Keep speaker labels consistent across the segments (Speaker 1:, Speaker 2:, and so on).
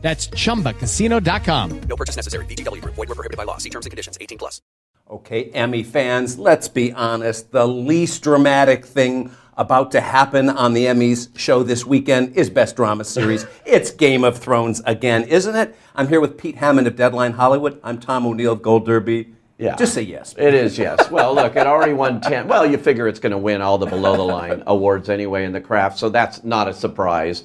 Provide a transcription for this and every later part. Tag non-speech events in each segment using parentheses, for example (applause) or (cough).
Speaker 1: That's chumbacasino.com.
Speaker 2: No purchase necessary. VGW Group. Void were prohibited by law. See terms and conditions. 18 plus.
Speaker 3: Okay, Emmy fans, let's be honest. The least dramatic thing about to happen on the Emmys show this weekend is Best Drama Series. (laughs) it's Game of Thrones again, isn't it? I'm here with Pete Hammond of Deadline Hollywood. I'm Tom O'Neil of Gold Derby.
Speaker 4: Yeah.
Speaker 3: Just say yes.
Speaker 4: It is, yes. Well, look, it already won 10. Well, you figure it's going to win all the below the line (laughs) awards anyway in the craft, so that's not a surprise.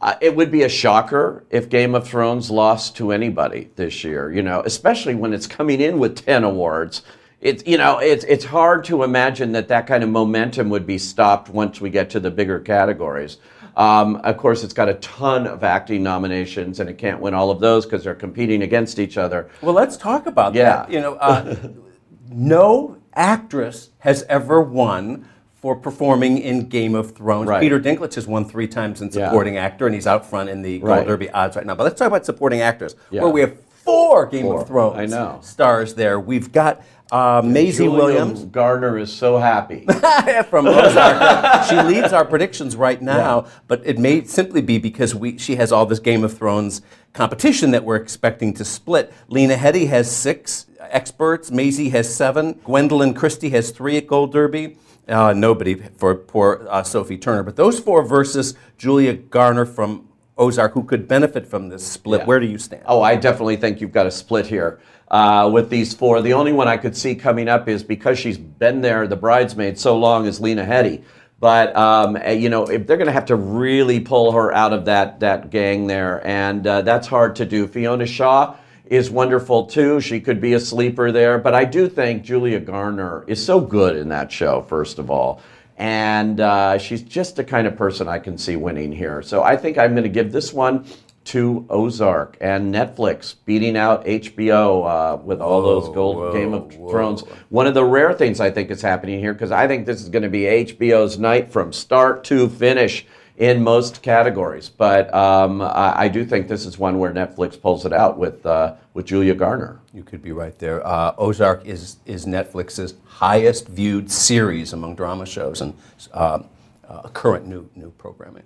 Speaker 4: Uh, it would be a shocker if Game of Thrones lost to anybody this year, you know, especially when it's coming in with 10 awards. It's, you know, it's, it's hard to imagine that that kind of momentum would be stopped once we get to the bigger categories. Um, of course, it's got a ton of acting nominations, and it can't win all of those because they're competing against each other.
Speaker 3: Well, let's talk about
Speaker 4: Yeah.
Speaker 3: that. You know, uh, (laughs) no actress has ever won for performing in Game of Thrones.
Speaker 4: Right.
Speaker 3: Peter Dinklage has won three times in
Speaker 4: Yeah.
Speaker 3: supporting actor, and he's out front in the Gold
Speaker 4: Right.
Speaker 3: Derby odds right now. But let's talk about supporting actors,
Speaker 4: Yeah.
Speaker 3: where we have four Game
Speaker 4: Four.
Speaker 3: of Thrones stars there. We've got uh, Maisie
Speaker 4: Julia
Speaker 3: Williams.
Speaker 4: Garner is so happy. (laughs)
Speaker 3: from Ozark. she leads our predictions right now, but it may simply be because we she has all this Game of Thrones competition that we're expecting to split. Lena Headey has six experts. Maisie has seven. Gwendoline Christie has three at Gold Derby. Uh, nobody for poor uh, Sophie Turner. But those four versus Julia Garner from Ozark, who could benefit from this split.
Speaker 4: Yeah.
Speaker 3: Where do you stand?
Speaker 4: Oh, I definitely think you've got a split here uh, with these four. The only one I could see coming up is because she's been there, the bridesmaid, so long is Lena Headey. But um, eh, you know, if they're going to have to really pull her out of that that gang there, and uh, that's hard to do. Fiona Shaw is wonderful too. She could be a sleeper there, but I do think Julia Garner is so good in that show. First of all. And uh, she's just the kind of person I can see winning here. So I think I'm going to give this one to Ozark and Netflix beating out HBO uh, with all those gold Game of Thrones. One of the rare things I think is happening here because I think this is going to be HBO's night from start to finish in most categories. But um, I, I do think this is one where Netflix pulls it out with uh, with Julia Garner.
Speaker 3: You could be right there. Uh, Ozark is is Netflix's highest viewed series among drama shows and uh, uh, current new new programming.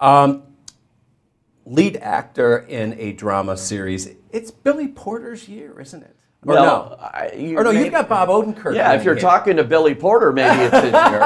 Speaker 3: Um, lead actor in a drama series. It's Billy Porter's year, isn't it? Or
Speaker 4: Well,
Speaker 3: no?
Speaker 4: I- you
Speaker 3: or no,
Speaker 4: may-
Speaker 3: you've got Bob Odenkirk.
Speaker 4: Yeah, if you're
Speaker 3: here.
Speaker 4: talking to Billy Porter, maybe it's his (laughs) year.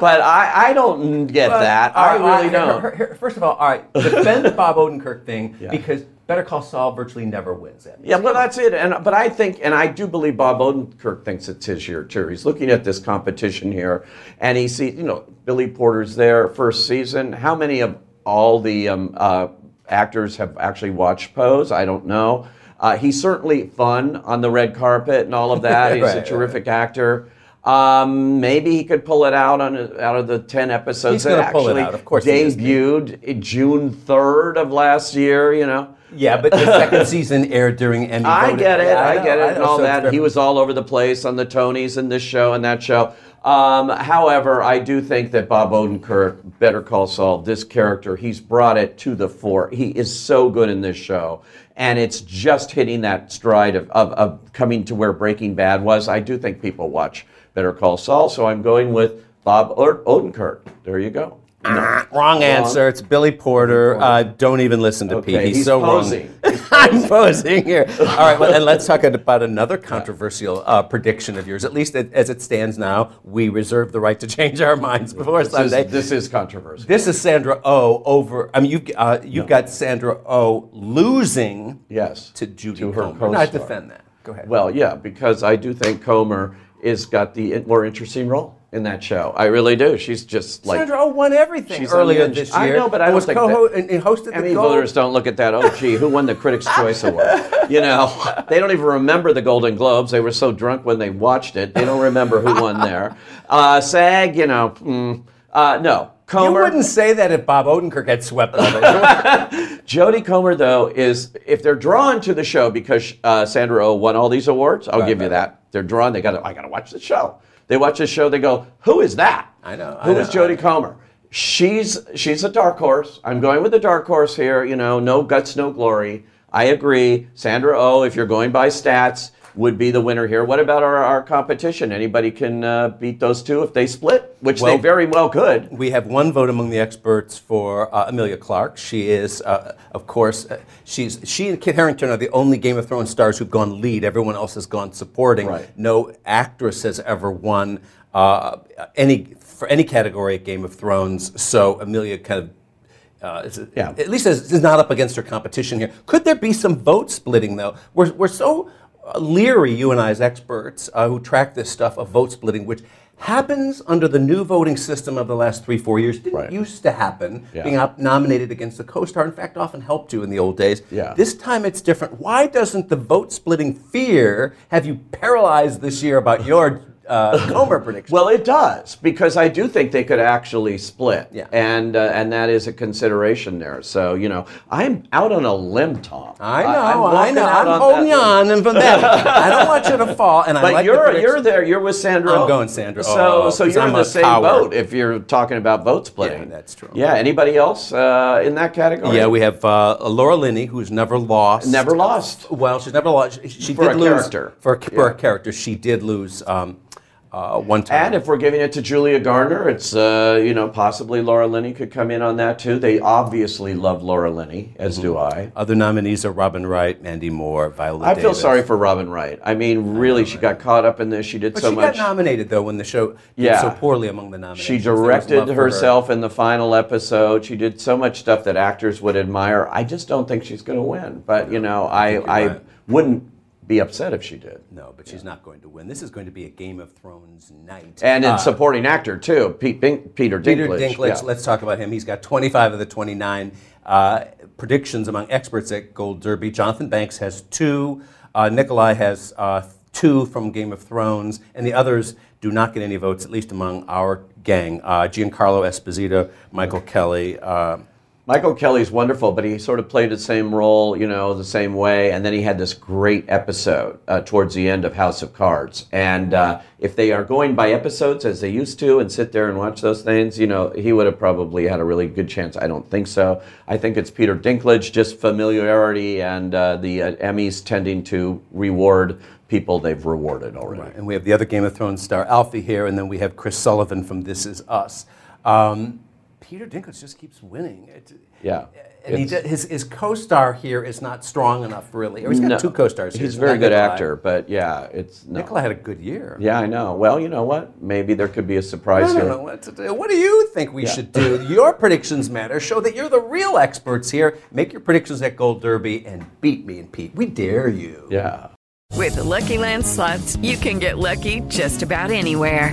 Speaker 4: But I, I don't get
Speaker 3: But,
Speaker 4: that. I
Speaker 3: right,
Speaker 4: really don't.
Speaker 3: here- here- First of all, all right, defend the Bob Odenkirk thing (laughs)
Speaker 4: Yeah.
Speaker 3: because Better Call Saul virtually never wins it.
Speaker 4: Yeah, well, that's it. And but I think, and I do believe Bob Odenkirk thinks it's his year too. He's looking at this competition here, and he sees, you know, Billy Porter's there first season. How many of all the um, uh, actors have actually watched Pose? I don't know. Uh, he's certainly fun on the red carpet and all of that. (laughs) He's
Speaker 3: Right,
Speaker 4: a
Speaker 3: right.
Speaker 4: terrific actor. Um, maybe he could pull it out on out of the ten episodes
Speaker 3: He's
Speaker 4: that
Speaker 3: gonna pull it
Speaker 4: actually
Speaker 3: out. Of course he is.
Speaker 4: debuted June third of last year. You know.
Speaker 3: Yeah, but the second (laughs) season aired during Emmy.
Speaker 4: I get it.
Speaker 3: Yeah,
Speaker 4: I,
Speaker 3: know,
Speaker 4: get it,
Speaker 3: I
Speaker 4: and all
Speaker 3: So
Speaker 4: that. He was all over the place on the Tonys and this show and that show. Um, however, I do think that Bob Odenkirk, Better Call Saul, this character, he's brought it to the fore. He is so good in this show, and it's just hitting that stride of, of, of coming to where Breaking Bad was. I do think people watch Better Call Saul, so I'm going with Bob Odenkirk. There you go.
Speaker 3: Wrong answer. It's Billy Porter. Uh, don't even listen to
Speaker 4: Okay,
Speaker 3: Pete. He's,
Speaker 4: he's
Speaker 3: so
Speaker 4: posing.
Speaker 3: wrong. (laughs) I'm posing here. All right, well, and let's talk (laughs) about another controversial uh, prediction of yours. At least it, as it stands now, we reserve the right to (laughs) change our minds before
Speaker 4: This
Speaker 3: Sunday.
Speaker 4: is, this is controversial.
Speaker 3: This is Sandra O over. I mean, you've uh, you've got Sandra O losing
Speaker 4: yes.
Speaker 3: to Judy
Speaker 4: To her
Speaker 3: Comer. I defend that. Go ahead.
Speaker 4: Well, yeah, because I do think Comer is got the more interesting role in that show. I really do. She's just like
Speaker 3: Sandra Oh won everything
Speaker 4: She's
Speaker 3: earlier this
Speaker 4: I know, but I
Speaker 3: was co and, and hosted
Speaker 4: Emmy
Speaker 3: the Gold.
Speaker 4: voters don't look at that. Oh, gee, who won the Critics' Choice Award? (laughs) You know, they don't even remember the Golden Globes. They were so drunk when they watched it, they don't remember who won there. (laughs) Uh, SAG, you know, mm, uh, no.
Speaker 3: You wouldn't say that if Bob Odenkirk had swept all those. (laughs)
Speaker 4: Jodie Comer, though, is if they're drawn to the show because uh, Sandra Oh won all these awards, I'll give you that. They're drawn. They got. I got to watch the show. They watch the show. They go, "Who is that?
Speaker 3: I know, I
Speaker 4: Who is
Speaker 3: know, I
Speaker 4: Jodie Comer? She's she's a dark horse. I'm going with the dark horse here. You know, no guts, no glory. I agree. Sandra Oh, if you're going by stats, would be the winner here. What about our, our competition? Anybody can uh, beat those two if they split, which
Speaker 3: Well-
Speaker 4: they very well could.
Speaker 3: We have one vote among the experts for uh, Emilia Clarke. She is, uh, of course, uh, she's she and Kit Harington are the only Game of Thrones stars who've gone lead. Everyone else has gone supporting.
Speaker 4: Right.
Speaker 3: No actress has ever won uh, any for any category at Game of Thrones. So Amelia kind of. Uh, is,
Speaker 4: Yeah.
Speaker 3: At least is, not up against her competition here. Could there be some vote splitting though? We're, we're so leery, you and I as experts uh, who track this stuff, of vote splitting, which happens under the new voting system of the last three, four years. Didn't
Speaker 4: Right.
Speaker 3: used to happen.
Speaker 4: Yeah.
Speaker 3: Being nominated against the co-star, in fact, often helped you in the old days.
Speaker 4: Yeah.
Speaker 3: This time it's different. Why doesn't the vote splitting fear have you paralyzed this year about your uh, (laughs) Comer prediction?
Speaker 4: Well, it does because I do think they could actually split,
Speaker 3: Yeah.
Speaker 4: and uh, and that is a consideration there. So you know, I'm out on a limb, Tom.
Speaker 3: I know,
Speaker 4: I'm
Speaker 3: I, know. I'm
Speaker 4: on
Speaker 3: holding on, and from that, I don't want you to fall. And I
Speaker 4: But
Speaker 3: like the
Speaker 4: you're
Speaker 3: prediction.
Speaker 4: you're there. You're with Sandra.
Speaker 3: I'm going Sandra.
Speaker 4: So
Speaker 3: Oh,
Speaker 4: so you're
Speaker 3: I'm
Speaker 4: in the same
Speaker 3: coward.
Speaker 4: boat if you're talking about vote splitting.
Speaker 3: Yeah, that's true.
Speaker 4: Yeah. Anybody else uh, in that category?
Speaker 3: Yeah, we have uh, Laura Linney, who's never lost.
Speaker 4: never lost.
Speaker 3: Well, she's never lost. She, she
Speaker 4: For
Speaker 3: did
Speaker 4: a
Speaker 3: lose
Speaker 4: character.
Speaker 3: For, a- for a character, she did lose um, uh, one time.
Speaker 4: And if we're giving it to Julia Garner, it's uh, you know possibly Laura Linney could come in on that too. They obviously love Laura Linney, as do I.
Speaker 3: Other nominees are Robin Wright, Mandy Moore, Viola
Speaker 4: I feel sorry for Robin Wright. I mean, really, she got caught up in this. She did
Speaker 3: But
Speaker 4: so
Speaker 3: she
Speaker 4: much.
Speaker 3: got nominated though when the show did
Speaker 4: Yeah.
Speaker 3: so poorly among the nominations.
Speaker 4: She
Speaker 3: There was love
Speaker 4: directed
Speaker 3: for her.
Speaker 4: herself in the final episode. She did so much stuff that actors would admire. I just don't think she's going to win. But you know, I
Speaker 3: you're
Speaker 4: I wouldn't be upset if she did.
Speaker 3: No, but she's not going to win. This is going to be a Game of Thrones night.
Speaker 4: And in
Speaker 3: Uh,
Speaker 4: supporting actor too, Pete Bink, Peter Dinklage.
Speaker 3: Peter Dinklage,
Speaker 4: yeah.
Speaker 3: let's talk about him. He's got 25 of the 29 uh, predictions among experts at Gold Derby. Jonathan Banks has two. Uh, Nikolaj has uh, two from Game of Thrones, and the others do not get any votes, at least among our gang. Uh, Giancarlo Esposito, Michael Kelly. Uh,
Speaker 4: Michael Kelly's wonderful, but he sort of played the same role, you know, the same way. And then he had this great episode uh, towards the end of House of Cards. And uh, if they are going by episodes as they used to and sit there and watch those things, you know, he would have probably had a really good chance. I don't think so. I think it's Peter Dinklage, just familiarity and uh, the uh, Emmys tending to reward people they've rewarded already. Right.
Speaker 3: and we have the other Game of Thrones star, Alfie, here, and then we have Chris Sullivan from This Is Us. Um, Peter Dinklage just keeps winning. It,
Speaker 4: Yeah.
Speaker 3: And he, did- his, his co-star here is not strong enough, really. Or he's got
Speaker 4: No,
Speaker 3: two co-stars.
Speaker 4: He's a very good
Speaker 3: Nikolaj.
Speaker 4: actor, but yeah, it's no.
Speaker 3: Nikolaj had a good year.
Speaker 4: Yeah, I know. Well, you know what? Maybe there could be a surprise
Speaker 3: I
Speaker 4: here.
Speaker 3: don't know what to do. What do you think we should do? (laughs) Your predictions matter. Show that you're the real experts here. Make your predictions at Gold Derby and beat me and Pete. We dare you.
Speaker 4: Yeah.
Speaker 5: With the Lucky Land slots, you can get lucky just about anywhere.